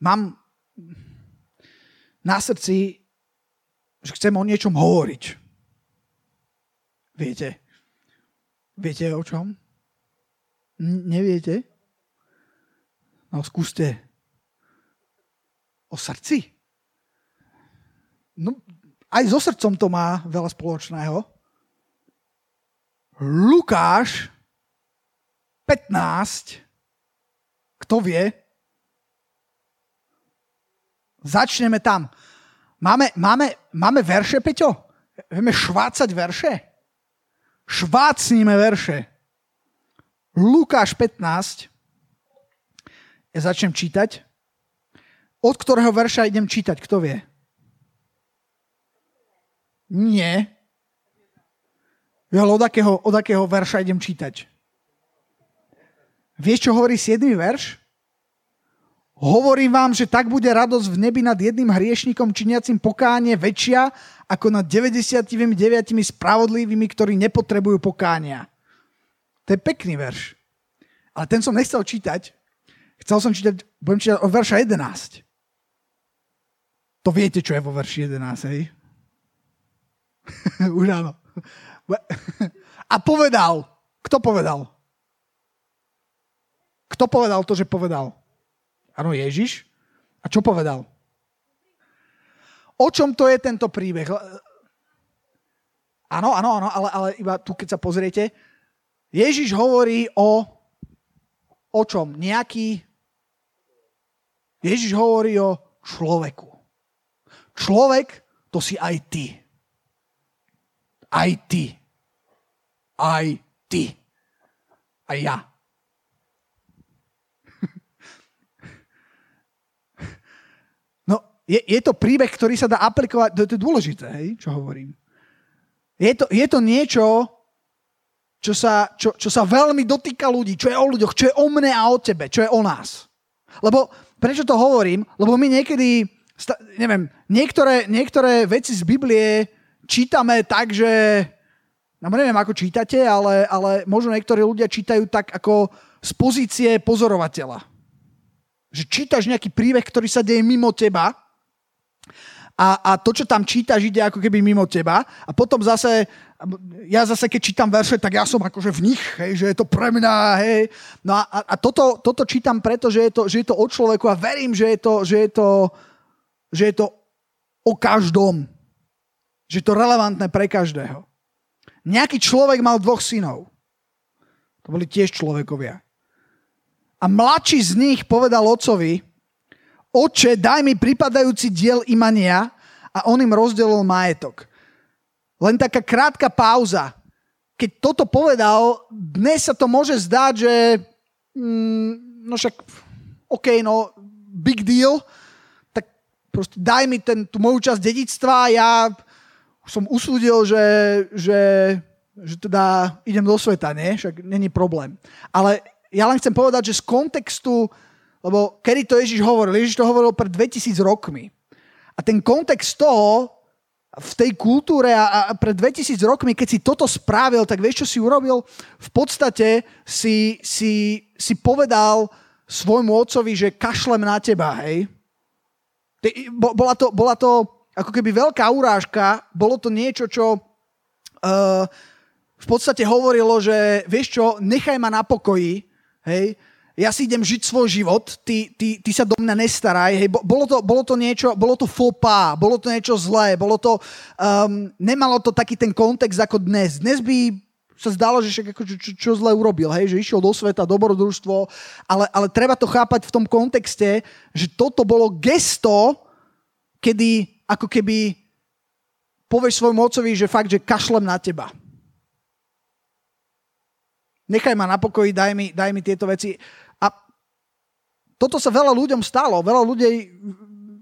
mám na srdci, že chcem o niečom hovoriť. Viete? Viete o čom? N- neviete? No skúste. O srdci? No, aj so srdcom to má veľa spoločného. Lukáš 15, kto vie? Začneme tam. Máme, máme, máme verše, Peťo? Vieme švácať verše? Švácnime verše. Lukáš 15. Ja začnem čítať. Od ktorého verša idem čítať? Kto vie? Nie. Ja, od akého, od akého verša idem čítať? Vieš, čo hovorí 7. verš? Hovorím vám, že tak bude radosť v nebi nad jedným hriešnikom činiacim pokánie väčšia ako nad 99 spravodlivými, ktorí nepotrebujú pokánia. To je pekný verš. Ale ten som nechcel čítať. Chcel som čítať, budem čítať od verša 11. To viete, čo je vo verši 11, hej? Už áno. A povedal. Kto povedal? Kto povedal to, že povedal? Áno, Ježiš. A čo povedal? O čom to je tento príbeh? Áno, áno, áno, ale, ale iba tu, keď sa pozriete, Ježiš hovorí o o čom? Nejaký... Ježiš hovorí o človeku. Človek, to si aj ty. Aj ty. Aj ty. Aj ja. Je, je to príbeh, ktorý sa dá aplikovať, to, to je dôležité, hej, čo hovorím. Je to, je to niečo, čo sa, čo, čo sa veľmi dotýka ľudí, čo je o ľuďoch, čo je o mne a o tebe, čo je o nás. Lebo, prečo to hovorím? Lebo my niekedy, neviem, niektoré, niektoré veci z Biblie čítame tak, že, no neviem, ako čítate, ale, ale možno niektorí ľudia čítajú tak ako z pozície pozorovateľa. Že čítaš nejaký príbeh, ktorý sa deje mimo teba a, a to, čo tam čítaš, ide ako keby mimo teba. A potom zase, ja zase, keď čítam verše, tak ja som akože v nich, hej, že je to pre mňa, hej. No a, a toto, toto čítam preto, že je, to, že je to o človeku a verím, že je to, že je to, že je to o každom. Že je to relevantné pre každého. Nejaký človek mal dvoch synov. To boli tiež človekovia. A mladší z nich povedal otcovi, oče, daj mi pripadajúci diel imania a on im rozdelil majetok. Len taká krátka pauza. Keď toto povedal, dnes sa to môže zdať, že mm, no však OK, no big deal, tak proste daj mi ten, tú moju časť dedictva, ja som usúdil, že, že, že teda idem do sveta, nie? Však není problém. Ale ja len chcem povedať, že z kontextu lebo kedy to Ježiš hovoril? Ježiš to hovoril pred 2000 rokmi. A ten kontext toho, v tej kultúre a, a pred 2000 rokmi, keď si toto spravil, tak vieš, čo si urobil? V podstate si, si, si povedal svojmu otcovi, že kašlem na teba, hej? Bola to, bola to ako keby veľká urážka, bolo to niečo, čo uh, v podstate hovorilo, že vieš čo, nechaj ma na pokoji, hej? Ja si idem žiť svoj život, ty, ty, ty sa do mňa nestaraj. Hej, bolo, to, bolo to niečo, bolo to fopa, bolo to niečo zlé, bolo to, um, nemalo to taký ten kontext ako dnes. Dnes by sa zdalo, že však ako, čo, čo, čo zle urobil, hej, že išiel do sveta, dobrodružstvo, ale, ale treba to chápať v tom kontexte, že toto bolo gesto, kedy ako keby povieš svojmu otcovi, že fakt, že kašlem na teba. Nechaj ma na pokoji, daj mi, daj mi tieto veci toto sa veľa ľuďom stalo, veľa ľudí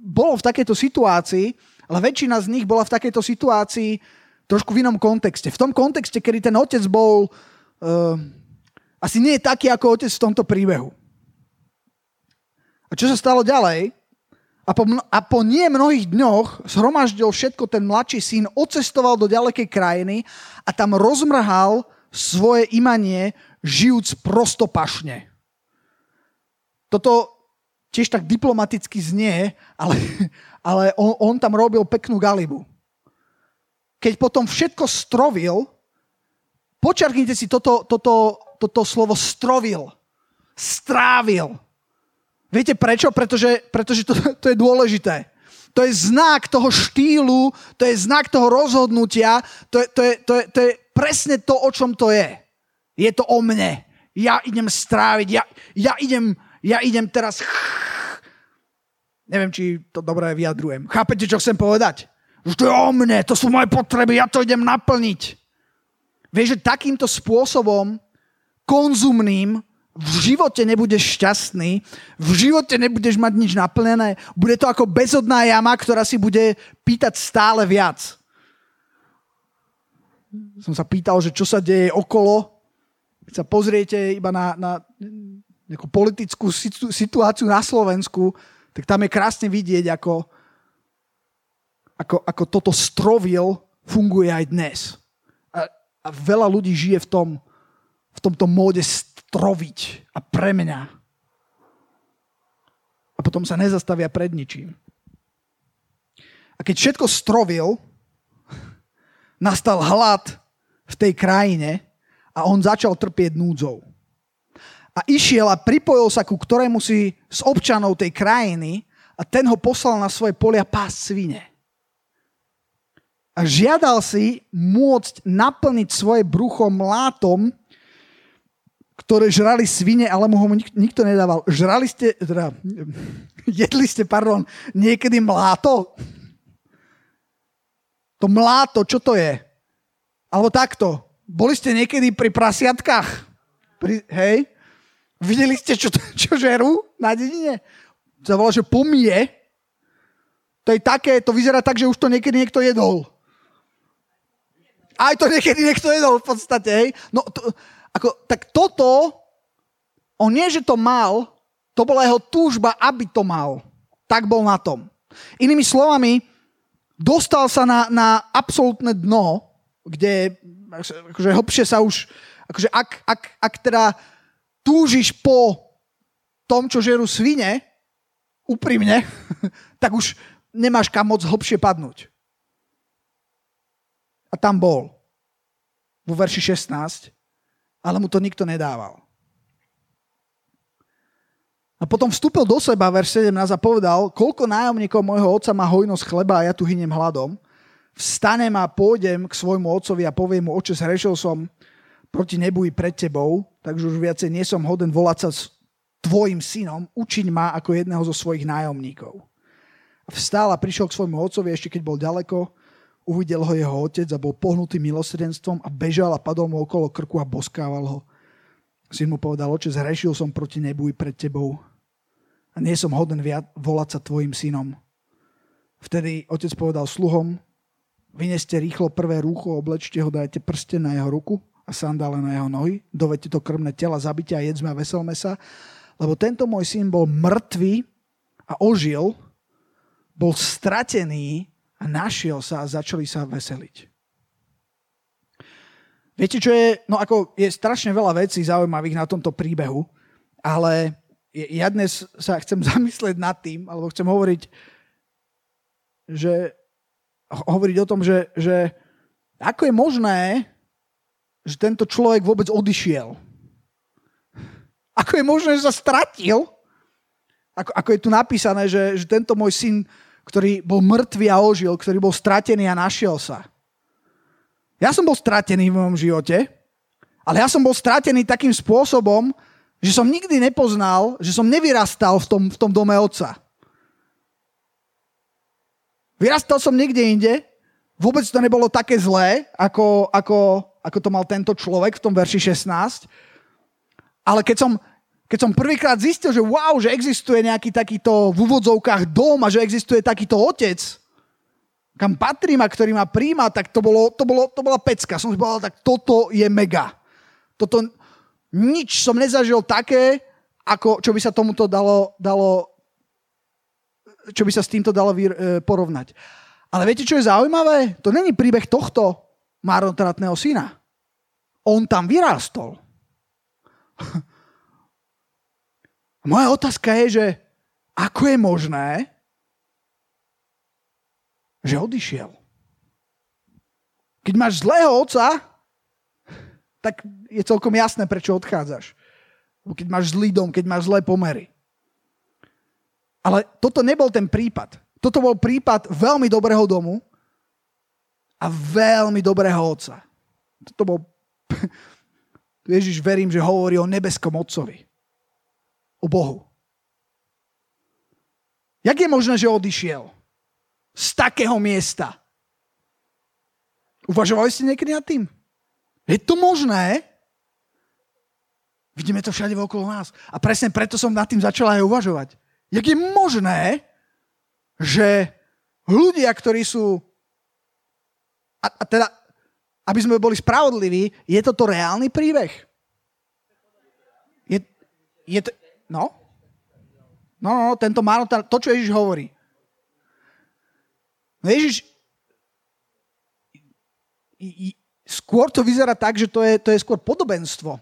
bolo v takejto situácii, ale väčšina z nich bola v takejto situácii trošku v inom kontexte. V tom kontexte, kedy ten otec bol uh, asi nie je taký ako otec v tomto príbehu. A čo sa stalo ďalej? A po, a po nie mnohých dňoch zhromaždil všetko ten mladší syn, odcestoval do ďalekej krajiny a tam rozmrhal svoje imanie, žijúc prostopašne. Toto tiež tak diplomaticky znie, ale, ale on, on tam robil peknú galibu. Keď potom všetko strovil, počarknite si toto, toto, toto slovo strovil, strávil. Viete prečo? Pretože, pretože to, to je dôležité. To je znak toho štýlu, to je znak toho rozhodnutia, to je, to je, to je, to je presne to, o čom to je. Je to o mne. Ja idem stráviť, ja, ja, idem, ja idem teraz... Neviem, či to dobre vyjadrujem. Chápete, čo chcem povedať? Že to je o mne, to sú moje potreby, ja to idem naplniť. Vieš, že takýmto spôsobom konzumným v živote nebudeš šťastný, v živote nebudeš mať nič naplnené, bude to ako bezodná jama, ktorá si bude pýtať stále viac. Som sa pýtal, že čo sa deje okolo, keď sa pozriete iba na, na nejakú politickú situáciu na Slovensku, tak tam je krásne vidieť, ako, ako, ako toto strovil funguje aj dnes. A, a veľa ľudí žije v tom, v tomto móde stroviť a pre mňa. A potom sa nezastavia pred ničím. A keď všetko strovil, nastal hlad v tej krajine a on začal trpieť núdzou. A išiel a pripojil sa ku ktorému si z občanov tej krajiny a ten ho poslal na svoje polia pás svine. A žiadal si môcť naplniť svoje brucho mlátom, ktoré žrali svine, ale mu ho nik- nikto nedával. Žrali ste, teda, jedli ste, pardon, niekedy mláto? To mláto, čo to je? Alebo takto. Boli ste niekedy pri prasiatkách? Pri, hej? Videli ste, čo, čo žerú na dedine? To volá, že pomie. To je také, to vyzerá tak, že už to niekedy niekto jedol. Aj to niekedy niekto jedol v podstate, hej? No, to, ako, tak toto, on nie, že to mal, to bola jeho túžba, aby to mal. Tak bol na tom. Inými slovami, dostal sa na, na absolútne dno, kde akože hlbšie sa už, akože ak, ak, ak teda túžiš po tom, čo žerú svine, úprimne, tak už nemáš kam moc hlbšie padnúť. A tam bol. Vo verši 16 ale mu to nikto nedával. A potom vstúpil do seba, verš 17, a povedal, koľko nájomníkov môjho otca má hojnosť chleba a ja tu hynem hladom. Vstanem a pôjdem k svojmu otcovi a poviem mu, oče, zhrešil som proti nebu i pred tebou, takže už viacej nie som hoden volať sa s tvojim synom, učiň ma ako jedného zo svojich nájomníkov. Vstal a prišiel k svojmu otcovi, ešte keď bol ďaleko, Uvidel ho jeho otec a bol pohnutý milosrdenstvom a bežal a padol mu okolo krku a boskával ho. Syn mu povedal, oče, zhrešil som proti nebu i pred tebou a nie som hoden viac volať sa tvojim synom. Vtedy otec povedal sluhom, vyneste rýchlo prvé rúcho, oblečte ho, dajte prste na jeho ruku a sandále na jeho nohy, dovedte to krmné tela, zabite a jedzme a veselme sa, lebo tento môj syn bol mŕtvý a ožil, bol stratený a našiel sa a začali sa veseliť. Viete, čo je, no ako je strašne veľa vecí zaujímavých na tomto príbehu, ale ja dnes sa chcem zamyslieť nad tým, alebo chcem hovoriť, že hovoriť o tom, že, že ako je možné, že tento človek vôbec odišiel. Ako je možné, že sa stratil? Ako, ako je tu napísané, že, že tento môj syn ktorý bol mŕtvý a ožil, ktorý bol stratený a našiel sa. Ja som bol stratený v mojom živote, ale ja som bol stratený takým spôsobom, že som nikdy nepoznal, že som nevyrastal v tom, v tom dome otca. Vyrastal som niekde inde, vôbec to nebolo také zlé, ako, ako, ako to mal tento človek v tom verši 16, ale keď som, keď som prvýkrát zistil, že wow, že existuje nejaký takýto v úvodzovkách dom a že existuje takýto otec, kam patrím a ktorý ma príjma, tak to, bolo, to, bolo, to bola pecka. Som si povedal, tak toto je mega. Toto, nič som nezažil také, ako, čo by sa tomuto dalo, dalo čo by sa s týmto dalo e, porovnať. Ale viete, čo je zaujímavé? To není príbeh tohto marnotratného syna. On tam vyrástol. moja otázka je, že ako je možné, že odišiel. Keď máš zlého otca, tak je celkom jasné, prečo odchádzaš. Keď máš zlý dom, keď máš zlé pomery. Ale toto nebol ten prípad. Toto bol prípad veľmi dobrého domu a veľmi dobrého otca. Toto bol... Ježiš, verím, že hovorí o nebeskom otcovi. O Bohu. Jak je možné, že odišiel? Z takého miesta. Uvažovali ste niekedy nad tým? Je to možné? Vidíme to všade okolo nás. A presne preto som nad tým začala aj uvažovať. Jak je možné, že ľudia, ktorí sú... A, a teda, aby sme boli spravodliví, je toto reálny príbeh? Je, je to... No? No, no, tento máno, to, čo Ježiš hovorí. No Ježiš... Skôr to vyzerá tak, že to je, to je skôr podobenstvo.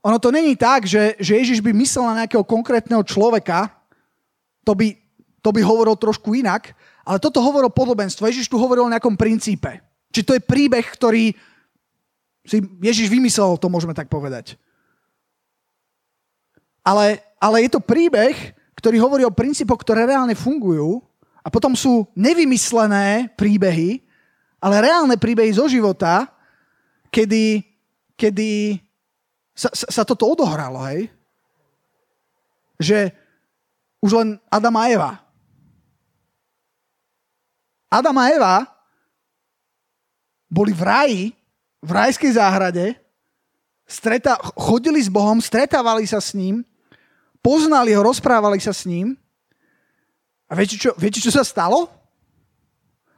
Ono to není tak, že, že Ježiš by myslel na nejakého konkrétneho človeka, to by, to by hovoril trošku inak, ale toto hovoril podobenstvo. Ježiš tu hovoril o nejakom princípe. Či to je príbeh, ktorý si Ježiš vymyslel, to môžeme tak povedať. Ale, ale je to príbeh, ktorý hovorí o princípoch, ktoré reálne fungujú a potom sú nevymyslené príbehy, ale reálne príbehy zo života, kedy, kedy sa, sa, sa toto odohralo, hej? Že už len Adam a Eva. Adam a Eva boli v raji, v rajskej záhrade, streta, chodili s Bohom, stretávali sa s ním, poznali ho, rozprávali sa s ním. A viete, čo, viete, čo sa stalo?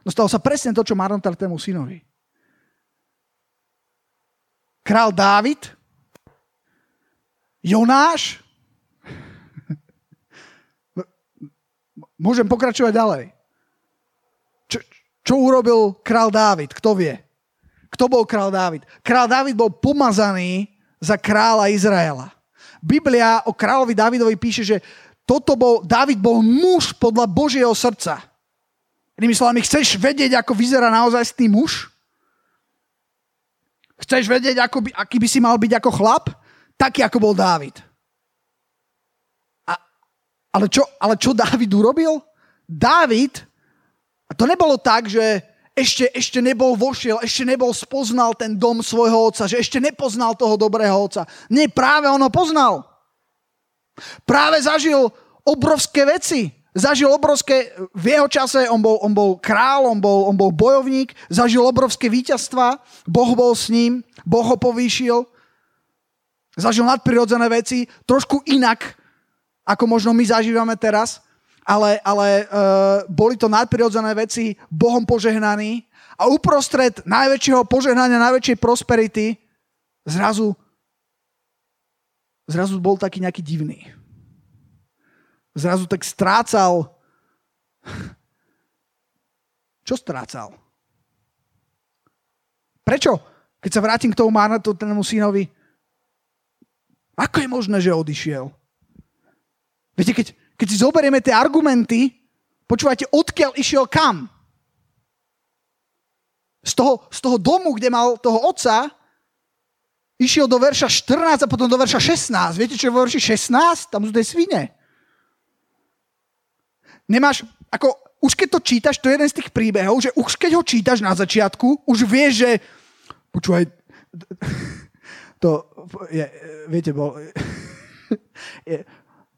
No stalo sa presne to, čo marnotratému synovi. Král Dávid Jonáš? Môžem pokračovať ďalej. Čo, urobil král Dávid? Kto vie? Kto bol král Dávid? Král Dávid bol pomazaný za kráľa Izraela. Biblia o kráľovi Dávidovi píše, že toto bol, Dávid bol muž podľa Božieho srdca. Inými slovami, chceš vedieť, ako vyzerá naozaj tým muž? Chceš vedieť, ako by, aký by si mal byť ako chlap? taký, ako bol Dávid. A, ale, čo, ale čo Dávid urobil? Dávid, a to nebolo tak, že ešte, ešte nebol vošiel, ešte nebol spoznal ten dom svojho otca, že ešte nepoznal toho dobrého otca. Nie, práve on ho poznal. Práve zažil obrovské veci. Zažil obrovské, v jeho čase on bol, on bol král, on bol, on bol bojovník, zažil obrovské víťazstva, Boh bol s ním, Boh ho povýšil, Zažil nadprirodzené veci, trošku inak, ako možno my zažívame teraz, ale, ale uh, boli to nadprirodzené veci, Bohom požehnaní a uprostred najväčšieho požehnania, najväčšej prosperity zrazu, zrazu bol taký nejaký divný. Zrazu tak strácal. Čo strácal? Prečo? Keď sa vrátim k tomu marnotnému synovi, ako je možné, že odišiel? Viete, keď, keď si zoberieme tie argumenty, počúvajte, odkiaľ išiel kam? Z toho, z toho domu, kde mal toho otca, išiel do verša 14 a potom do verša 16. Viete, čo je vo verši 16? Tam sú tie svine. Nemáš, ako, už keď to čítaš, to je jeden z tých príbehov, že už keď ho čítaš na začiatku, už vieš, že počúvaj, to, je, viete, bol, je,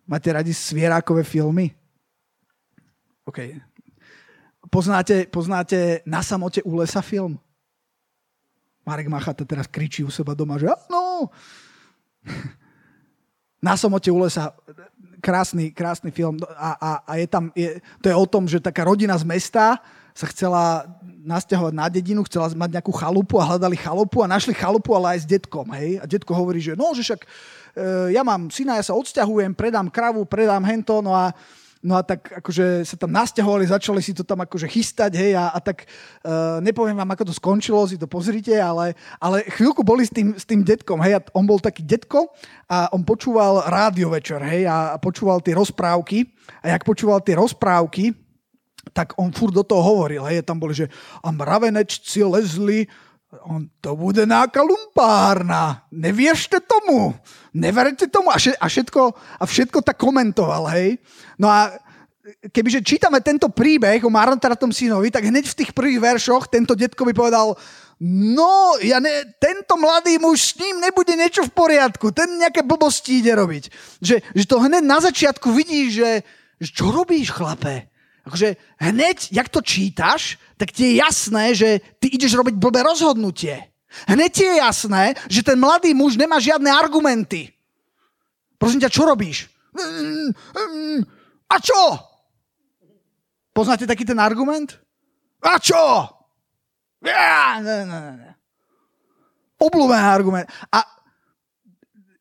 máte radi svierákové filmy? OK. Poznáte, poznáte Na samote u lesa film? Marek Machata teraz kričí u seba doma, že áno. Na samote u lesa, krásny, krásny film a, a, a je tam, je, to je o tom, že taká rodina z mesta sa chcela nasťahovať na dedinu, chcela mať nejakú chalupu a hľadali chalupu a našli chalupu, ale aj s detkom. Hej? A detko hovorí, že no, že však ja mám syna, ja sa odsťahujem, predám kravu, predám hento, no a No a tak akože sa tam nasťahovali, začali si to tam akože chystať, hej, a, a tak uh, nepoviem vám, ako to skončilo, si to pozrite, ale, ale chvíľku boli s tým, s tým detkom, hej, a on bol taký detko a on počúval rádio večer, hej, a, a počúval tie rozprávky a jak počúval tie rozprávky, tak on furt do toho hovoril, hej, tam boli, že a mravenečci lezli on, to bude nejaká lumpárna. Neviešte tomu. Neverte tomu. A, a, všetko, a všetko tak komentoval, hej. No a kebyže čítame tento príbeh o marnotratom synovi, tak hneď v tých prvých veršoch tento detko by povedal, no, ja ne, tento mladý muž s ním nebude niečo v poriadku, ten nejaké blbosti ide robiť. Že, že to hneď na začiatku vidíš, že, že čo robíš, chlape? Akože hneď, jak to čítaš, tak ti je jasné, že ty ideš robiť blbé rozhodnutie. Hneď ti je jasné, že ten mladý muž nemá žiadne argumenty. Prosím ťa, čo robíš? A čo? Poznáte taký ten argument? A čo? Ja. Obľúbený argument. A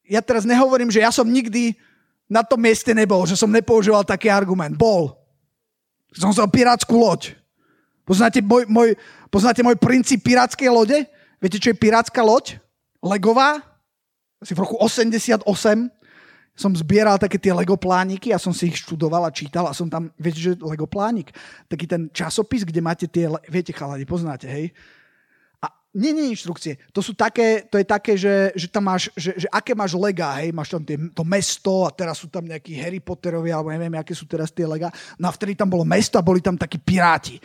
ja teraz nehovorím, že ja som nikdy na tom mieste nebol, že som nepoužíval taký argument. Bol. Som vzal pirátsku loď. Poznáte môj, môj, poznáte môj princíp pirátskej lode? Viete, čo je pirátska loď? Legová? Asi v roku 88 som zbieral také tie Lego plániky a som si ich študoval a čítal a som tam, viete, že Lego plánik? Taký ten časopis, kde máte tie, viete, chalani, poznáte, hej? Nie, nie inštrukcie. To sú také, to je také, že, že tam máš, že, že aké máš lega, hej, máš tam tie, to mesto a teraz sú tam nejakí Harry Potterovi, alebo neviem, aké sú teraz tie lega. No a vtedy tam bolo mesto a boli tam takí piráti.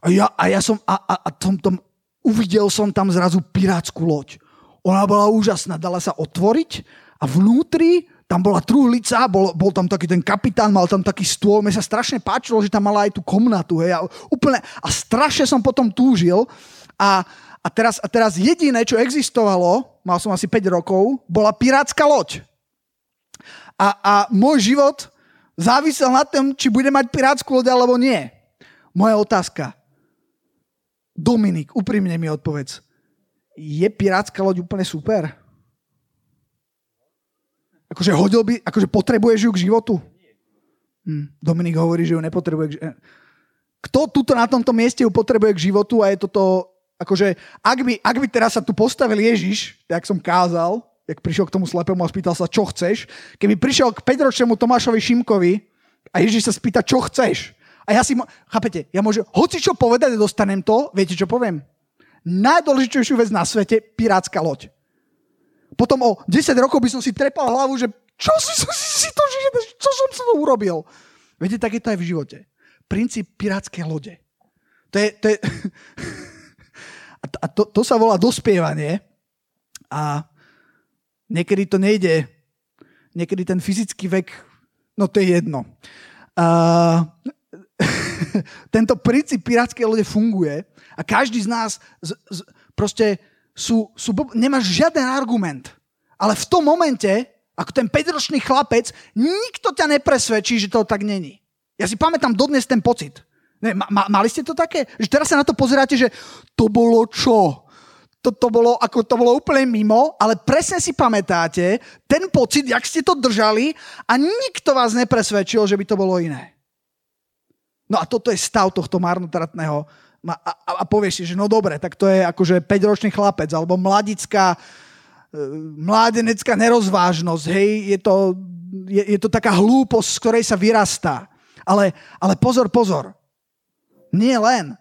A ja, a ja som, a, a, a tom, tom, uvidel som tam zrazu pirátsku loď. Ona bola úžasná, dala sa otvoriť a vnútri tam bola truhlica, bol, bol tam taký ten kapitán, mal tam taký stôl. Mne sa strašne páčilo, že tam mala aj tú komnatu. Hej, a, úplne, a strašne som potom túžil. A, a teraz, a teraz jediné, čo existovalo, mal som asi 5 rokov, bola pirátska loď. A, a môj život závisel na tom, či bude mať pirátsku loď alebo nie. Moja otázka. Dominik, úprimne mi odpovedz. Je pirátska loď úplne super? Akože hodil by, akože potrebuješ ju k životu? Hm, Dominik hovorí, že ju nepotrebuje k. Kto tuto na tomto mieste ju potrebuje k životu a je toto akože, ak by, ak by teraz sa tu postavil Ježiš, tak som kázal, jak prišiel k tomu slepému a spýtal sa, čo chceš, keby prišiel k 5-ročnému Tomášovi Šimkovi a Ježiš sa spýta, čo chceš. A ja si, mo- chápete, ja môžem hoci čo povedať, dostanem to, viete čo poviem? Najdôležitejšiu vec na svete, pirátska loď. Potom o 10 rokov by som si trepal hlavu, že čo si, si, si to, čo som sa to urobil? Viete, tak je to aj v živote. Princíp pirátskej lode. To je, to je A to, to sa volá dospievanie. A niekedy to nejde. Niekedy ten fyzický vek, no to je jedno. A, tento princíp pirátskej lode funguje a každý z nás z, z, proste sú, sú, nemáš žiaden argument. Ale v tom momente, ako ten 5-ročný chlapec, nikto ťa nepresvedčí, že to tak není. Ja si pamätám dodnes ten pocit. Ne, ma, ma, mali ste to také? Že teraz sa na to pozeráte, že to bolo čo? To, to, bolo, ako, to bolo úplne mimo, ale presne si pamätáte ten pocit, jak ste to držali a nikto vás nepresvedčil, že by to bolo iné. No a toto je stav tohto marnotratného a, a, a povieš si, že no dobre, tak to je akože 5-ročný chlapec alebo mladická, e, mládenecká nerozvážnosť, hej, je to, je, je to taká hlúposť, z ktorej sa vyrastá. Ale, ale pozor, pozor, nie len.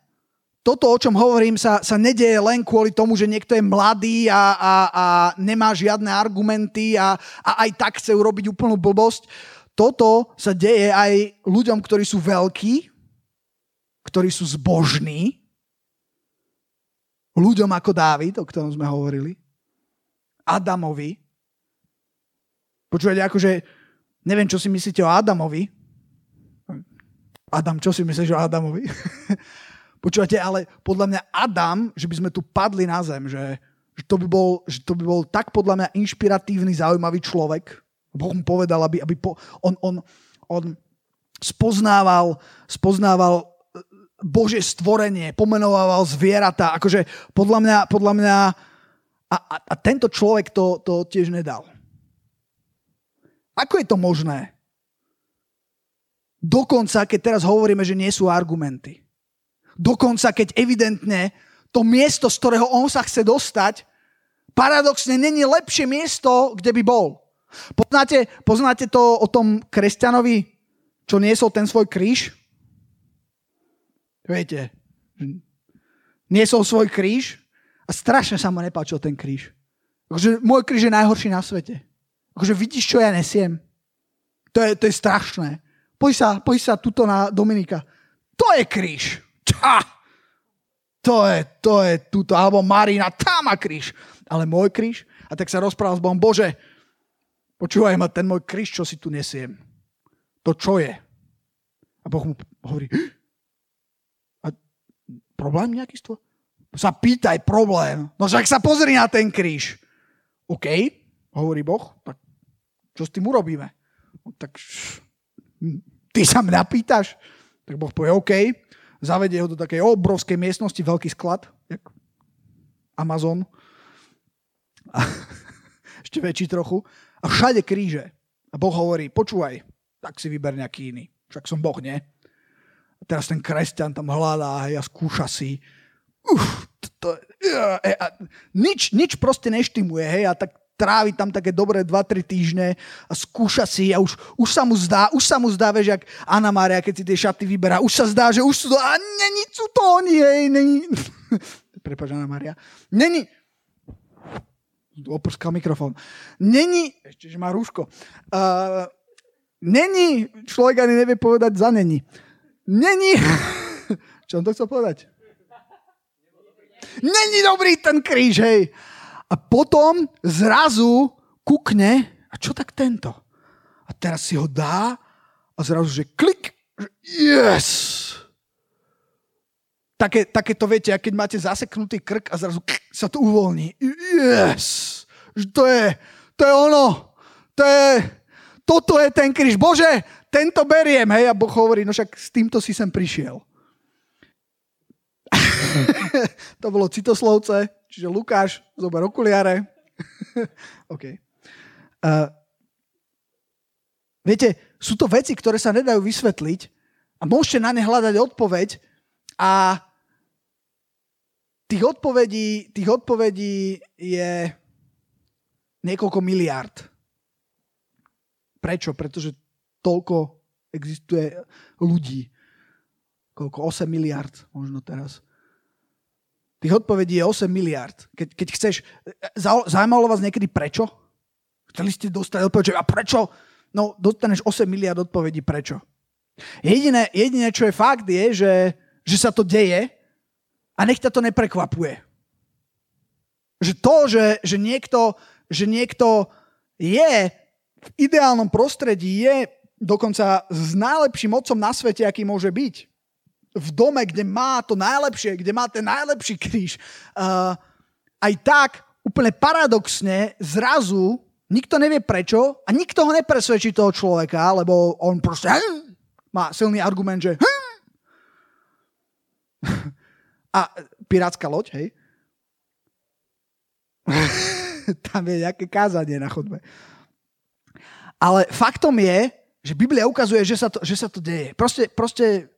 Toto, o čom hovorím, sa, sa nedieje len kvôli tomu, že niekto je mladý a, a, a nemá žiadne argumenty a, a aj tak chce urobiť úplnú blbosť. Toto sa deje aj ľuďom, ktorí sú veľkí, ktorí sú zbožní, ľuďom ako Dávid, o ktorom sme hovorili, Adamovi. Počúvate, akože neviem, čo si myslíte o Adamovi, Adam, čo si myslíš o Adamovi? Počúvate, ale podľa mňa Adam, že by sme tu padli na zem, že, že, to, by bol, že to by bol tak podľa mňa inšpiratívny, zaujímavý človek. Boh mu povedal, aby, aby po, on, on, on spoznával, spoznával e, Božie stvorenie, pomenovával zvieratá. Akože podľa mňa, podľa mňa a, a, a tento človek to, to tiež nedal. Ako je to možné? Dokonca, keď teraz hovoríme, že nie sú argumenty. Dokonca, keď evidentne to miesto, z ktorého on sa chce dostať, paradoxne není lepšie miesto, kde by bol. Poznáte, poznáte to o tom kresťanovi, čo niesol ten svoj kríž? Viete, niesol svoj kríž a strašne sa mu nepáčil ten kríž. Akože môj kríž je najhorší na svete. Akože vidíš, čo ja nesiem? To je, to je strašné. Poď sa, poď sa tuto na Dominika. To je kríž. Ča! To je, to je tuto. Alebo Marina, tam má kríž. Ale môj kríž? A tak sa rozprával s Bohom. Bože, počúvaj ma, ten môj kríž, čo si tu nesiem. To čo je? A Boh mu hovorí, a problém nejaký z? Sa pýtaj problém. No však sa pozri na ten kríž. OK, hovorí Boh, tak čo s tým urobíme? No, tak ty sa mňa pýtaš? Tak Boh povie OK, zavedie ho do takej obrovskej miestnosti, veľký sklad, jak Amazon. A ešte väčší trochu. A všade kríže. A Boh hovorí, počúvaj, tak si vyber nejaký iný. Však som Boh, nie? A teraz ten kresťan tam hľadá a skúša si uf, to, ja, a, nič, nič proste neštimuje, hej, a tak trávi tam také dobré 2-3 týždne a skúša si a už, už sa mu zdá, už sa mu zdá, vieš, jak Anna Mária, keď si tie šaty vyberá, už sa zdá, že už sú to, a není sú to oni, hej, není, prepáč, Anna Mária, není, oprskal mikrofón, není, ešte, že má rúško, uh, není, človek ani nevie povedať za není, není, čo on to chcel povedať? Není dobrý ten kríž, hej. A potom zrazu kukne, a čo tak tento? A teraz si ho dá a zrazu, že klik, yes! Také, také to viete, keď máte zaseknutý krk a zrazu klik, sa to uvoľní. Yes! To je, to je ono. To je, toto je ten kríž. Bože, tento beriem. Hej, a Boh hovorí, no však s týmto si sem prišiel. to bolo citoslovce, čiže Lukáš, zober okuliare. OK. Uh, viete, sú to veci, ktoré sa nedajú vysvetliť a môžete na ne hľadať odpoveď a tých odpovedí, tých odpovedí je niekoľko miliard. Prečo? Pretože toľko existuje ľudí. Koľko? 8 miliard možno teraz. Tých odpovedí je 8 miliard. Keď, keď chceš, zaujímalo vás niekedy prečo? Chceli ste dostať odpoveď, a prečo? No, dostaneš 8 miliard odpovedí prečo. Jediné, jediné, čo je fakt, je, že, že sa to deje a nech ťa to neprekvapuje. Že to, že, že, niekto, že niekto je v ideálnom prostredí, je dokonca s najlepším otcom na svete, aký môže byť v dome, kde má to najlepšie, kde má ten najlepší kríž, uh, aj tak úplne paradoxne zrazu nikto nevie prečo a nikto ho nepresvedčí toho človeka, lebo on proste hm, má silný argument, že hm. a pirátska loď, hej? Tam je nejaké kázanie na chodbe. Ale faktom je, že Biblia ukazuje, že sa to, že sa to deje. Proste, proste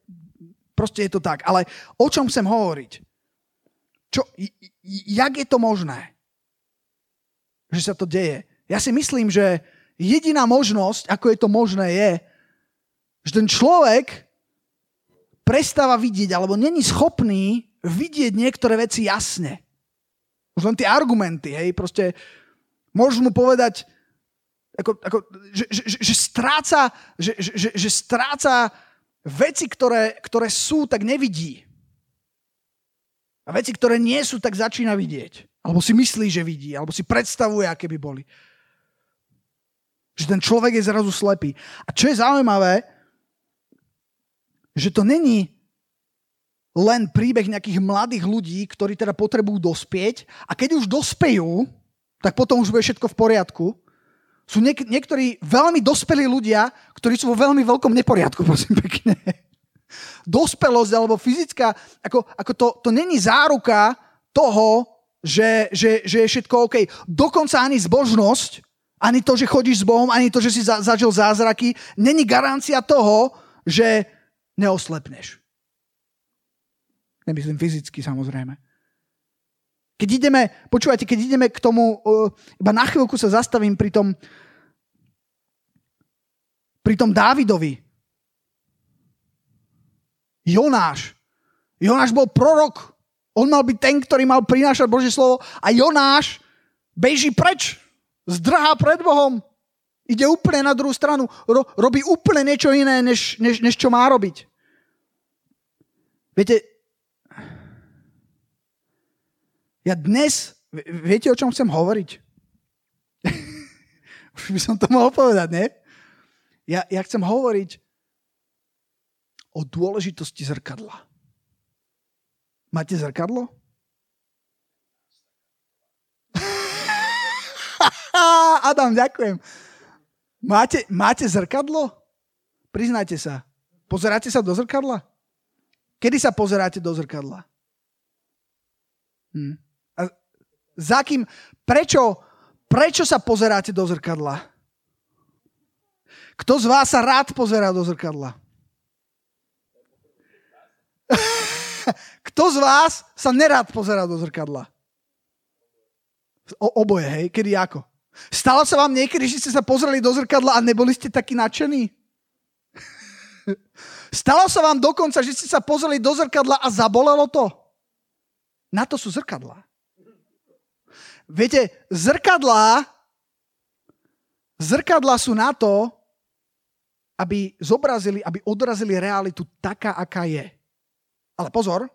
Proste je to tak. Ale o čom chcem hovoriť? Čo, jak je to možné, že sa to deje? Ja si myslím, že jediná možnosť, ako je to možné, je, že ten človek prestáva vidieť, alebo není schopný vidieť niektoré veci jasne. Už len tie argumenty, hej, proste môžeš mu povedať, ako, ako, že, že, že, že stráca, že, že, že stráca veci, ktoré, ktoré sú, tak nevidí. A veci, ktoré nie sú, tak začína vidieť. Alebo si myslí, že vidí, alebo si predstavuje, aké by boli. Že ten človek je zrazu slepý. A čo je zaujímavé, že to není len príbeh nejakých mladých ľudí, ktorí teda potrebujú dospieť a keď už dospejú, tak potom už bude všetko v poriadku, sú niek- niektorí veľmi dospelí ľudia, ktorí sú vo veľmi veľkom neporiadku, prosím pekne. Dospelosť alebo fyzická, ako, ako to, to není záruka toho, že, že, že je všetko OK. Dokonca ani zbožnosť, ani to, že chodíš s Bohom, ani to, že si za, zažil zázraky, není garancia toho, že neoslepneš. Nemyslím fyzicky, samozrejme. Keď ideme, počúvajte, keď ideme k tomu, iba na chvíľku sa zastavím pri tom, pri tom Dávidovi. Jonáš. Jonáš bol prorok. On mal byť ten, ktorý mal prinášať Božie slovo. A Jonáš beží preč. Zdrhá pred Bohom. Ide úplne na druhú stranu. Ro, robí úplne niečo iné, než, než, než čo má robiť. Viete, Ja dnes, viete, o čom chcem hovoriť? Už by som to mohol povedať, nie? Ja, ja chcem hovoriť o dôležitosti zrkadla. Máte zrkadlo? Adam, ďakujem. Máte, máte zrkadlo? Priznajte sa. Pozeráte sa do zrkadla? Kedy sa pozeráte do zrkadla? Hm. Za kým, prečo, prečo sa pozeráte do zrkadla? Kto z vás sa rád pozerá do zrkadla? Kto z vás sa nerád pozerá do zrkadla? O, oboje, hej? Kedy ako? Stalo sa vám niekedy, že ste sa pozreli do zrkadla a neboli ste takí nadšení? Stalo sa vám dokonca, že ste sa pozreli do zrkadla a zabolelo to? Na to sú zrkadlá. Viete, zrkadlá, zrkadlá sú na to, aby zobrazili, aby odrazili realitu taká, aká je. Ale pozor,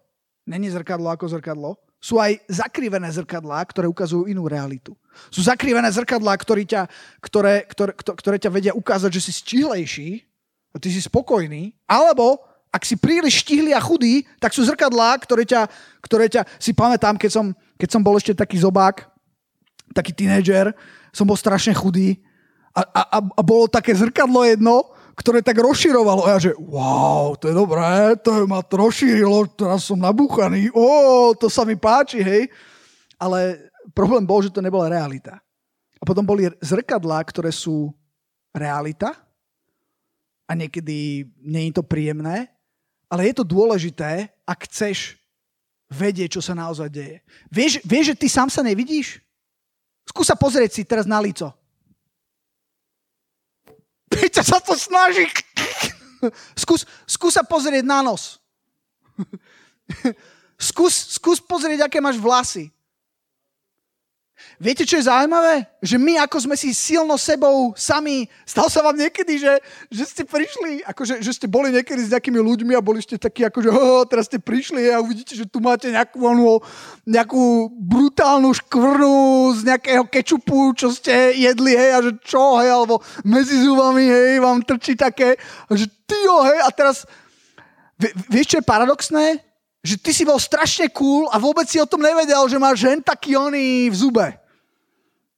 není zrkadlo ako zrkadlo. Sú aj zakrivené zrkadlá, ktoré ukazujú inú realitu. Sú zakrivené zrkadlá, ktoré ťa, ktoré, ktoré, ktoré ťa vedia ukázať, že si štihlejší a ty si spokojný. Alebo ak si príliš štihlý a chudý, tak sú zrkadlá, ktoré ťa, ktoré ťa si pamätám, keď som, keď som bol ešte taký zobák, taký tínedžer, som bol strašne chudý a, a, a bolo také zrkadlo jedno, ktoré tak rozširovalo. A ja že, wow, to je dobré, to ma to rozšírilo, teraz som nabúchaný, ó, to sa mi páči, hej. Ale problém bol, že to nebola realita. A potom boli zrkadlá, ktoré sú realita a niekedy nie je to príjemné, ale je to dôležité, ak chceš vedieť, čo sa naozaj deje. Vieš, vieš že ty sám sa nevidíš? Skús sa pozrieť si teraz na lico. Peťa sa to snaží. Skús, skús sa pozrieť na nos. Skús, skús pozrieť, aké máš vlasy. Viete, čo je zaujímavé? Že my, ako sme si silno sebou sami, stalo sa vám niekedy, že, že ste prišli, akože, že ste boli niekedy s nejakými ľuďmi a boli ste takí, akože oh, teraz ste prišli a uvidíte, že tu máte nejakú, onu, nejakú brutálnu škvrnu z nejakého kečupu, čo ste jedli, hej, a že čo, hej, alebo medzi zubami, hej, vám trčí také, a že tyjo, hej, a teraz, vie, vieš, čo je paradoxné? Že ty si bol strašne cool a vôbec si o tom nevedel, že máš jen taký oný v zube.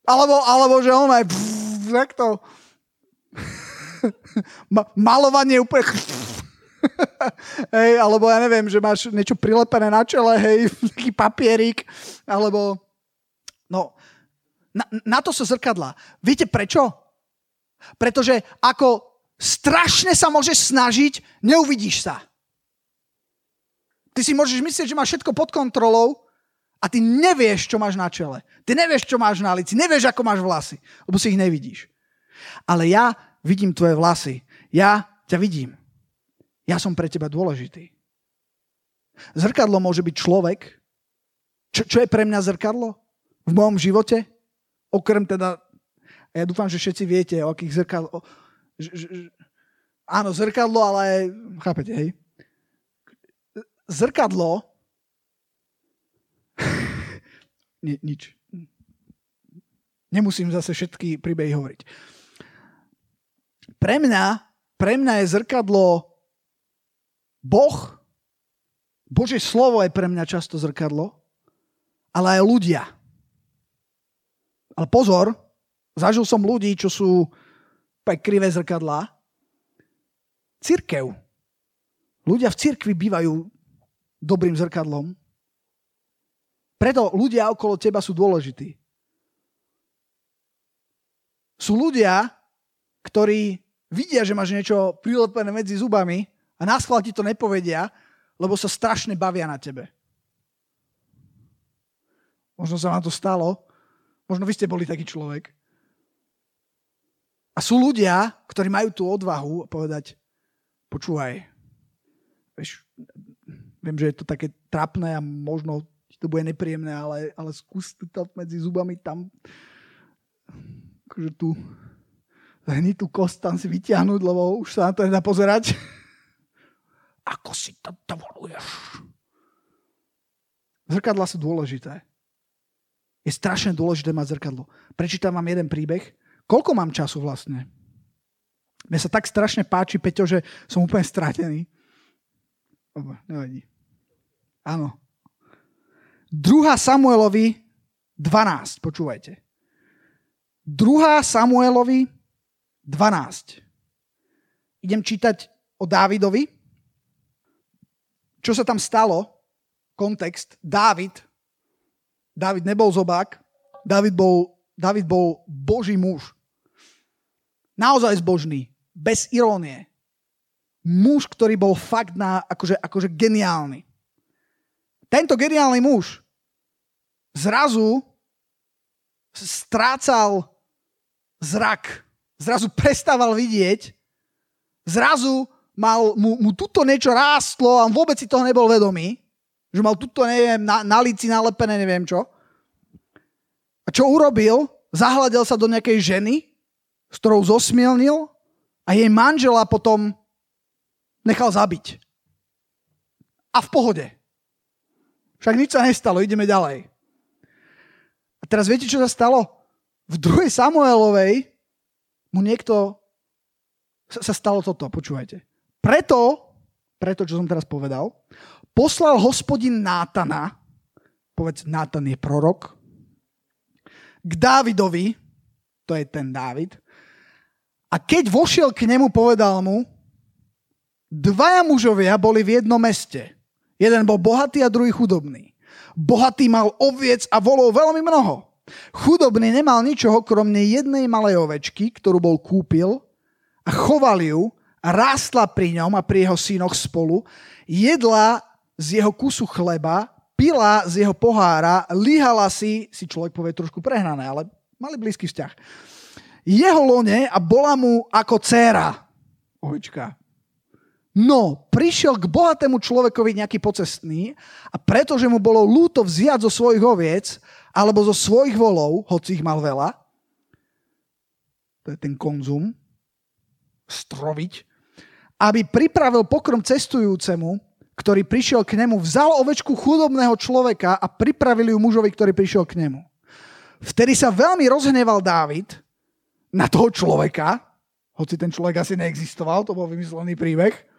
Alebo, alebo že on aj takto. Malovanie úplne hej, alebo ja neviem, že máš niečo prilepené na čele, hej, taký papierik, alebo no, na, na to sú zrkadla. Viete prečo? Pretože ako strašne sa môžeš snažiť, neuvidíš sa. Ty si môžeš myslieť, že máš všetko pod kontrolou, a ty nevieš, čo máš na čele. Ty nevieš, čo máš na lici. Nevieš, ako máš vlasy, lebo si ich nevidíš. Ale ja vidím tvoje vlasy. Ja ťa vidím. Ja som pre teba dôležitý. Zrkadlo môže byť človek. Čo, čo je pre mňa zrkadlo? V mojom živote? Okrem teda, ja dúfam, že všetci viete, o akých zrkadlo... Áno, zrkadlo, ale chápete, hej? Zrkadlo Ni, nič. Nemusím zase všetky príbehy hovoriť. Pre mňa, pre mňa je zrkadlo Boh, Božie slovo je pre mňa často zrkadlo, ale aj ľudia. Ale pozor, zažil som ľudí, čo sú tak krivé zrkadlá. Cirkev. Ľudia v cirkvi bývajú dobrým zrkadlom, preto ľudia okolo teba sú dôležití. Sú ľudia, ktorí vidia, že máš niečo prilepené medzi zubami a na ti to nepovedia, lebo sa strašne bavia na tebe. Možno sa vám to stalo. Možno vy ste boli taký človek. A sú ľudia, ktorí majú tú odvahu povedať, počúvaj, vieš, viem, že je to také trapné a možno to bude nepríjemné, ale, ale skús to medzi zubami tam akože tu hnitú kost tam si vyťahnuť, lebo už sa na to nedá pozerať. Ako si to dovoluješ? Zrkadla sú dôležité. Je strašne dôležité mať zrkadlo. Prečítam vám jeden príbeh. Koľko mám času vlastne? Mne sa tak strašne páči, Peťo, že som úplne stratený. nevadí. Áno. 2. Samuelovi 12, počúvajte. 2. Samuelovi 12. Idem čítať o Dávidovi. Čo sa tam stalo? Kontext. Dávid David nebol zobák, David bol, David bol boží muž. Naozaj zbožný, bez irónie. Muž, ktorý bol fakt na, akože, akože geniálny. Tento geniálny muž zrazu strácal zrak. Zrazu prestával vidieť. Zrazu mal, mu, mu tuto niečo rástlo a on vôbec si toho nebol vedomý. Že mal tuto, neviem, na, na lici nalepené, neviem čo. A čo urobil? Zahľadil sa do nejakej ženy, s ktorou zosmielnil a jej manžela potom nechal zabiť. A v pohode. Však nič sa nestalo, ideme ďalej. A teraz viete, čo sa stalo? V druhej Samuelovej mu niekto sa, stalo toto, počúvajte. Preto, preto, čo som teraz povedal, poslal hospodin Nátana, povedz, Nátan je prorok, k Dávidovi, to je ten Dávid, a keď vošiel k nemu, povedal mu, dvaja mužovia boli v jednom meste. Jeden bol bohatý a druhý chudobný. Bohatý mal oviec a volov veľmi mnoho. Chudobný nemal ničoho, kromne jednej malej ovečky, ktorú bol kúpil a choval ju a rástla pri ňom a pri jeho synoch spolu. Jedla z jeho kusu chleba, pila z jeho pohára, líhala si, si človek povie trošku prehnané, ale mali blízky vzťah. Jeho lone a bola mu ako dcéra. Ovička. No, prišiel k bohatému človekovi nejaký pocestný a pretože mu bolo lúto vziať zo svojich oviec alebo zo svojich volov, hoci ich mal veľa, to je ten konzum, stroviť, aby pripravil pokrm cestujúcemu, ktorý prišiel k nemu, vzal ovečku chudobného človeka a pripravili ju mužovi, ktorý prišiel k nemu. Vtedy sa veľmi rozhneval Dávid na toho človeka, hoci ten človek asi neexistoval, to bol vymyslený príbeh,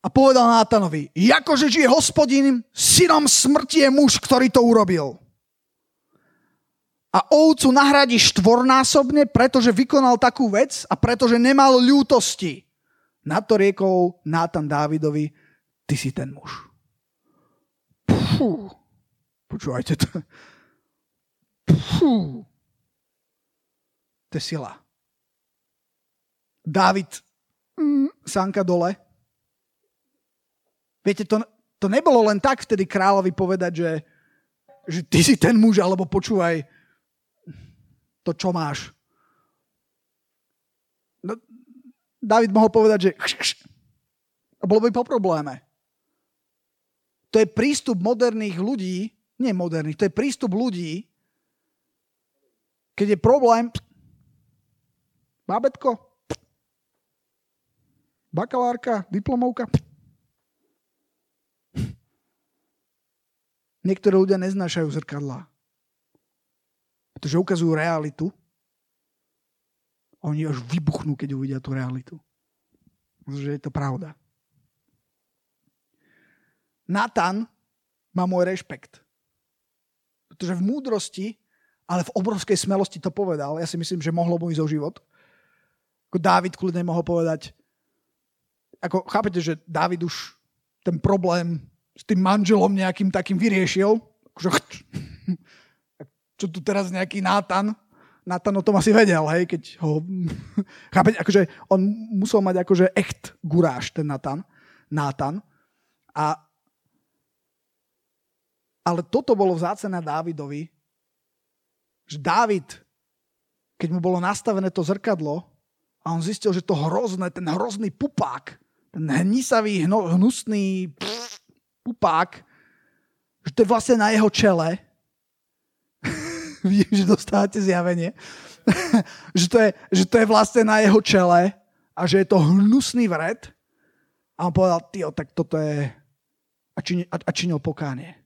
a povedal Nátanovi, akože žije hospodin, synom smrti je muž, ktorý to urobil. A ovcu nahradí štvornásobne, pretože vykonal takú vec a pretože nemal ľútosti. Na to riekol Nátan Dávidovi, ty si ten muž. Pfú. Počúvajte to. Pfú. To je sila. Dávid mm, sánka dole. Viete, to, to nebolo len tak vtedy kráľovi povedať, že, že ty si ten muž, alebo počúvaj to, čo máš. No, David mohol povedať, že a bolo by po probléme. To je prístup moderných ľudí, nie moderných, to je prístup ľudí, keď je problém, bábetko, bakalárka, diplomovka. Niektorí ľudia neznášajú zrkadlá, pretože ukazujú realitu oni až vybuchnú, keď uvidia tú realitu. Že je to pravda. Natan má môj rešpekt. Pretože v múdrosti, ale v obrovskej smelosti to povedal. Ja si myslím, že mohlo mu ísť o život. Ako Dávid kľudne mohol povedať, ako chápete, že Dávid už ten problém s tým manželom nejakým takým vyriešil. Akože, čo tu teraz nejaký Nátan Natan o tom asi vedel, hej, keď ho... Chápeť, akože on musel mať akože echt guráš, ten Natan. Nátan. A, ale toto bolo vzácené Dávidovi, že Dávid, keď mu bolo nastavené to zrkadlo a on zistil, že to hrozné, ten hrozný pupák, ten hnisavý, hnusný pupák, že to je vlastne na jeho čele. Vidím, že dostávate zjavenie. že, to je, že to je vlastne na jeho čele a že je to hnusný vred. A on povedal, tio, tak toto je... A, čini, a, a činil pokánie.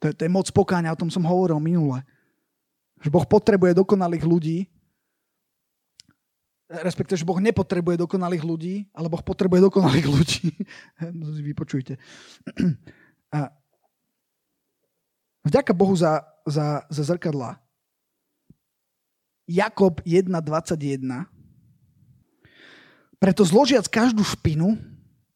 To je, to je moc pokáňa, o tom som hovoril minule. Že Boh potrebuje dokonalých ľudí, respektíve, že Boh nepotrebuje dokonalých ľudí, ale Boh potrebuje dokonalých ľudí. Vypočujte. A vďaka Bohu za, za, za zrkadla. Jakob 1.21 Preto zložiac každú špinu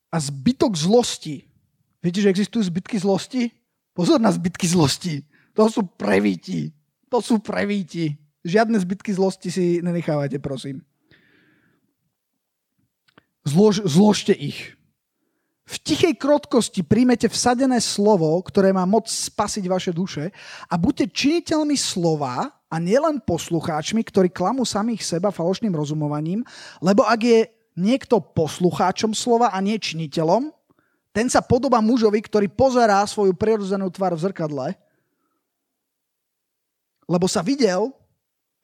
a zbytok zlosti. Viete, že existujú zbytky zlosti? Pozor na zbytky zlosti. To sú prevíti. To sú prevíti. Žiadne zbytky zlosti si nenechávajte, prosím. Zlož, zložte ich. V tichej krotkosti príjmete vsadené slovo, ktoré má moc spasiť vaše duše a buďte činiteľmi slova a nielen poslucháčmi, ktorí klamú samých seba falošným rozumovaním, lebo ak je niekto poslucháčom slova a nie činiteľom, ten sa podoba mužovi, ktorý pozerá svoju prirodzenú tvár v zrkadle, lebo sa videl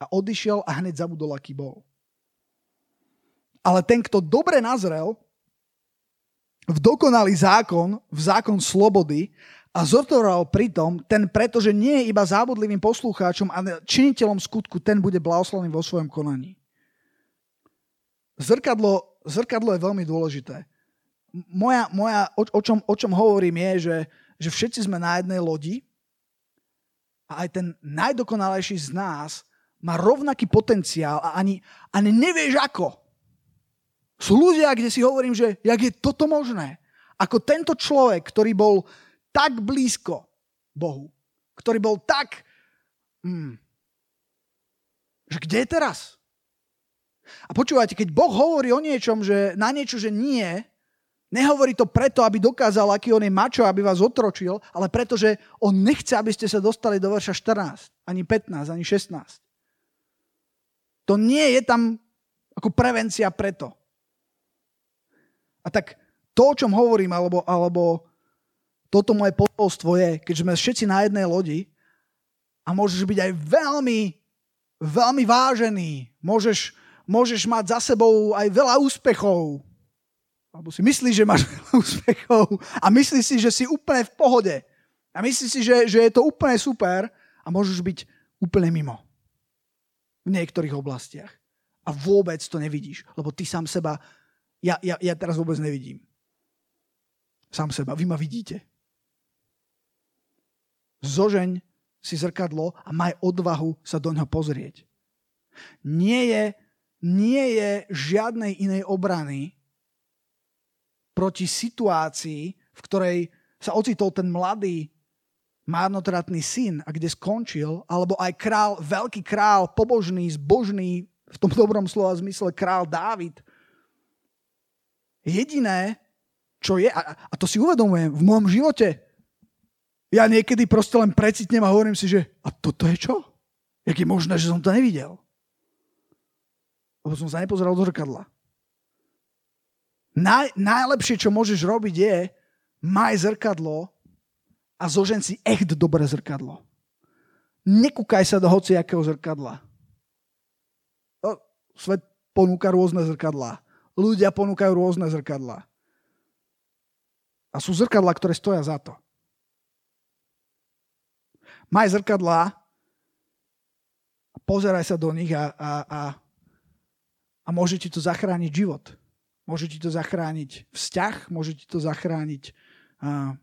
a odišiel a hneď zabudol, aký bol. Ale ten, kto dobre nazrel v dokonalý zákon, v zákon slobody a zotoral pritom, ten pretože nie je iba zábudlivým poslucháčom a činiteľom skutku, ten bude blahoslavený vo svojom konaní. Zrkadlo, zrkadlo je veľmi dôležité. Moja, moja o, o, čom, o čom hovorím je, že, že všetci sme na jednej lodi a aj ten najdokonalejší z nás má rovnaký potenciál a ani, ani nevieš ako. Sú ľudia, kde si hovorím, že jak je toto možné. Ako tento človek, ktorý bol tak blízko Bohu, ktorý bol tak... Hmm, že kde je teraz? A počúvajte, keď Boh hovorí o niečom, že na niečo, že nie, nehovorí to preto, aby dokázal, aký on je mačo, aby vás otročil, ale preto, že on nechce, aby ste sa dostali do verša 14, ani 15, ani 16. To nie je tam ako prevencia preto. A tak to, o čom hovorím, alebo, alebo toto moje posolstvo je, keď sme všetci na jednej lodi a môžeš byť aj veľmi, veľmi vážený, môžeš, môžeš mať za sebou aj veľa úspechov, alebo si myslíš, že máš veľa úspechov a myslíš si, že si úplne v pohode. A myslíš si, že, že je to úplne super a môžeš byť úplne mimo. V niektorých oblastiach. A vôbec to nevidíš, lebo ty sám seba ja, ja, ja teraz vôbec nevidím. Sám seba. Vy ma vidíte. Zožeň si zrkadlo a maj odvahu sa do ňoho pozrieť. Nie je, nie je žiadnej inej obrany proti situácii, v ktorej sa ocitol ten mladý márnotratný syn a kde skončil, alebo aj král, veľký král, pobožný, zbožný, v tom dobrom slova zmysle král Dávid, Jediné, čo je, a, a to si uvedomujem v môjom živote, ja niekedy proste len precitnem a hovorím si, že a toto je čo? Jak je možné, že som to nevidel? Lebo som sa nepozeral do zrkadla. Naj, najlepšie, čo môžeš robiť je maj zrkadlo a zožen si echt dobré zrkadlo. Nekúkaj sa do hociakého zrkadla. Svet ponúka rôzne zrkadlá ľudia ponúkajú rôzne zrkadlá. A sú zrkadlá, ktoré stoja za to. Maj zrkadlá pozeraj sa do nich a, a, a, a môže ti to zachrániť život. Môže ti to zachrániť vzťah, môže ti to zachrániť a,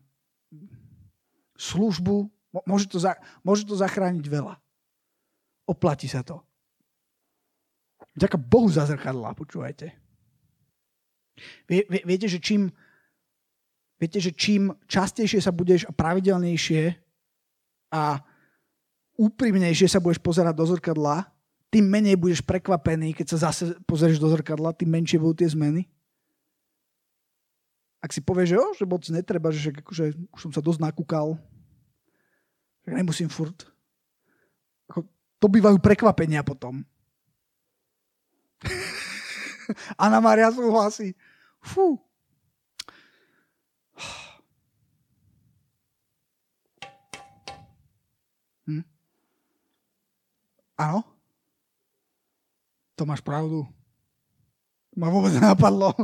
službu, môže to, za, môže to zachrániť veľa. Oplatí sa to. Ďaká Bohu za zrkadlá, počúvajte. Vie, vie, viete, že čím, viete, že čím častejšie sa budeš a pravidelnejšie a úprimnejšie sa budeš pozerať do zrkadla, tým menej budeš prekvapený, keď sa zase pozrieš do zrkadla, tým menšie budú tie zmeny. Ak si povieš, že, jo, že moc netreba, že akože, už som sa dosť nakúkal, že nemusím furt. To bývajú prekvapenia potom. Anna Maria súhlasí. Fú. Hm? Áno? To máš pravdu. Ma vôbec napadlo.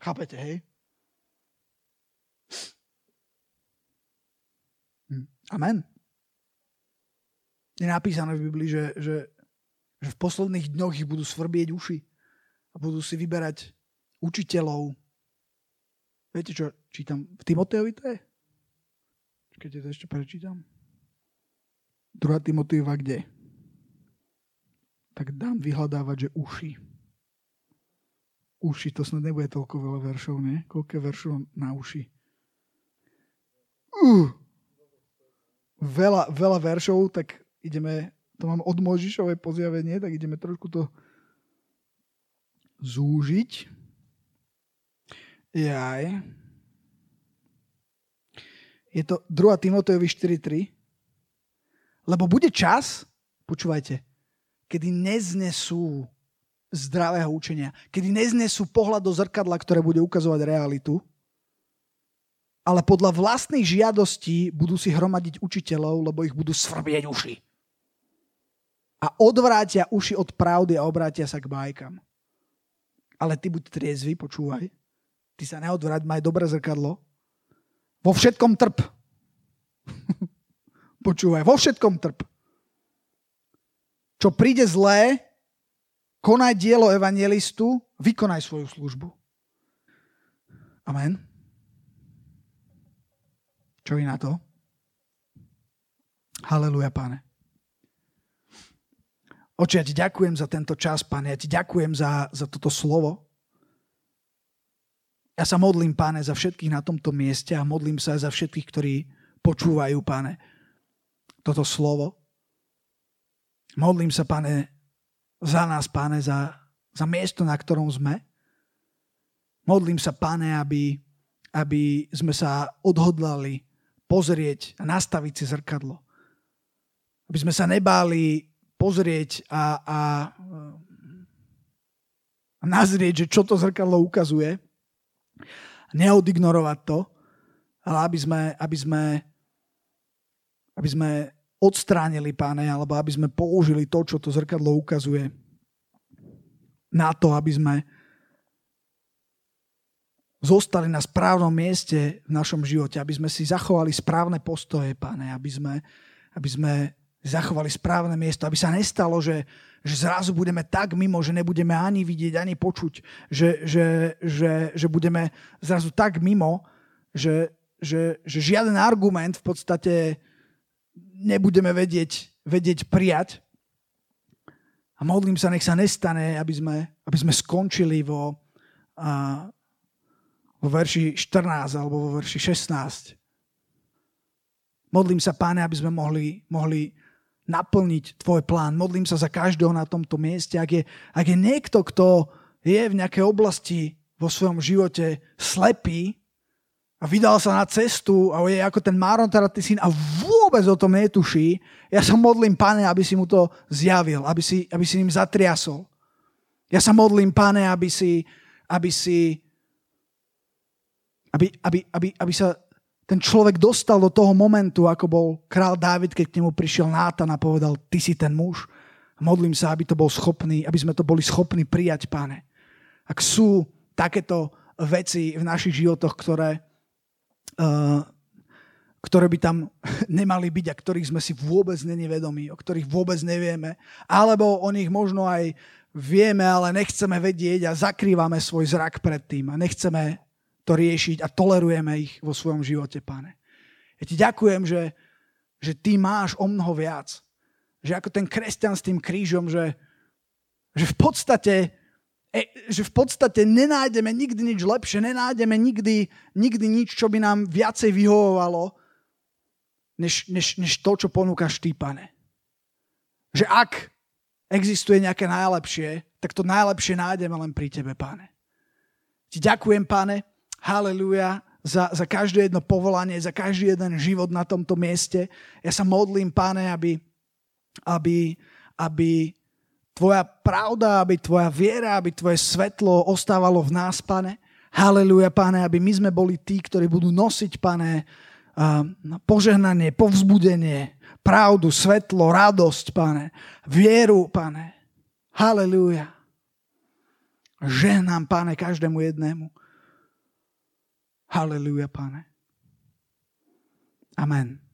Chápete, hej? Hm. Amen. Je napísané v Biblii, že, že, že v posledných dňoch ich budú svrbieť uši a budú si vyberať učiteľov. Viete čo, čítam v Timoteovi to je? Keď to ešte prečítam. 2. Timotejova kde? Tak dám vyhľadávať, že uši. Uši, to snad nebude toľko veľa veršov, nie? Koľko veršov na uši? Uh, veľa, veľa veršov, tak ideme, to mám od Možišovej pozjavenie, tak ideme trošku to zúžiť. Jaj. Je to 2. Timotejovi 4.3. Lebo bude čas, počúvajte, kedy neznesú zdravého učenia, kedy neznesú pohľad do zrkadla, ktoré bude ukazovať realitu, ale podľa vlastných žiadostí budú si hromadiť učiteľov, lebo ich budú svrbieť uši. A odvrátia uši od pravdy a obrátia sa k bajkám. Ale ty buď triezvy, počúvaj. Ty sa neodvráť, maj dobré zrkadlo vo všetkom trp. Počúvaj, vo všetkom trp. Čo príde zlé, konaj dielo evangelistu, vykonaj svoju službu. Amen. Čo je na to? Haleluja, pane. Oče, ja ti ďakujem za tento čas, pane. Ja ti ďakujem za, za toto slovo. Ja sa modlím, páne, za všetkých na tomto mieste a modlím sa za všetkých, ktorí počúvajú, páne, toto slovo. Modlím sa, páne, za nás, páne, za, za miesto, na ktorom sme. Modlím sa, páne, aby, aby sme sa odhodlali pozrieť a nastaviť si zrkadlo. Aby sme sa nebáli pozrieť a, a, a nazrieť, že čo to zrkadlo ukazuje. Neodignorovať to, ale aby sme, aby sme, aby sme odstránili, páne, alebo aby sme použili to, čo to zrkadlo ukazuje na to, aby sme zostali na správnom mieste v našom živote, aby sme si zachovali správne postoje, páne, aby sme, aby sme zachovali správne miesto, aby sa nestalo, že, že zrazu budeme tak mimo, že nebudeme ani vidieť, ani počuť, že, že, že, že budeme zrazu tak mimo, že, že, že žiaden argument v podstate nebudeme vedieť, vedieť prijať. A modlím sa, nech sa nestane, aby sme, aby sme skončili vo, a, vo verši 14 alebo vo verši 16. Modlím sa, páne, aby sme mohli, mohli naplniť tvoj plán. Modlím sa za každého na tomto mieste. Ak je, ak je niekto, kto je v nejakej oblasti vo svojom živote slepý a vydal sa na cestu a je ako ten Márontaratý syn a vôbec o tom netuší, ja sa modlím, pane, aby si mu to zjavil, aby si, aby si ním zatriasol. Ja sa modlím, pane, aby si, aby si aby, aby, aby, aby sa ten človek dostal do toho momentu, ako bol král Dávid, keď k nemu prišiel Nátan a povedal, ty si ten muž. Modlím sa, aby to bol schopný, aby sme to boli schopní prijať, páne. Ak sú takéto veci v našich životoch, ktoré, uh, ktoré by tam nemali byť a ktorých sme si vôbec není vedomí, o ktorých vôbec nevieme, alebo o nich možno aj vieme, ale nechceme vedieť a zakrývame svoj zrak pred tým a nechceme to riešiť a tolerujeme ich vo svojom živote, pane. Ja ti ďakujem, že, že ty máš o mnoho viac. Že ako ten kresťan s tým krížom, že, že v podstate e, že v podstate nenájdeme nikdy nič lepšie, nenájdeme nikdy, nikdy nič, čo by nám viacej vyhovovalo, než, než, než to, čo ponúkaš ty, pane. Že ak existuje nejaké najlepšie, tak to najlepšie nájdeme len pri tebe, pane. Ti ďakujem, pane, haleluja, za, za každé jedno povolanie, za každý jeden život na tomto mieste. Ja sa modlím, pane, aby, aby, aby tvoja pravda, aby tvoja viera, aby tvoje svetlo ostávalo v nás, pane. Haleluja, pane, aby my sme boli tí, ktorí budú nosiť, pane, požehnanie, povzbudenie, pravdu, svetlo, radosť, pane, vieru, pane. Halelúja. Žehnám, pane, každému jednému. Halelúja, pane. Amen.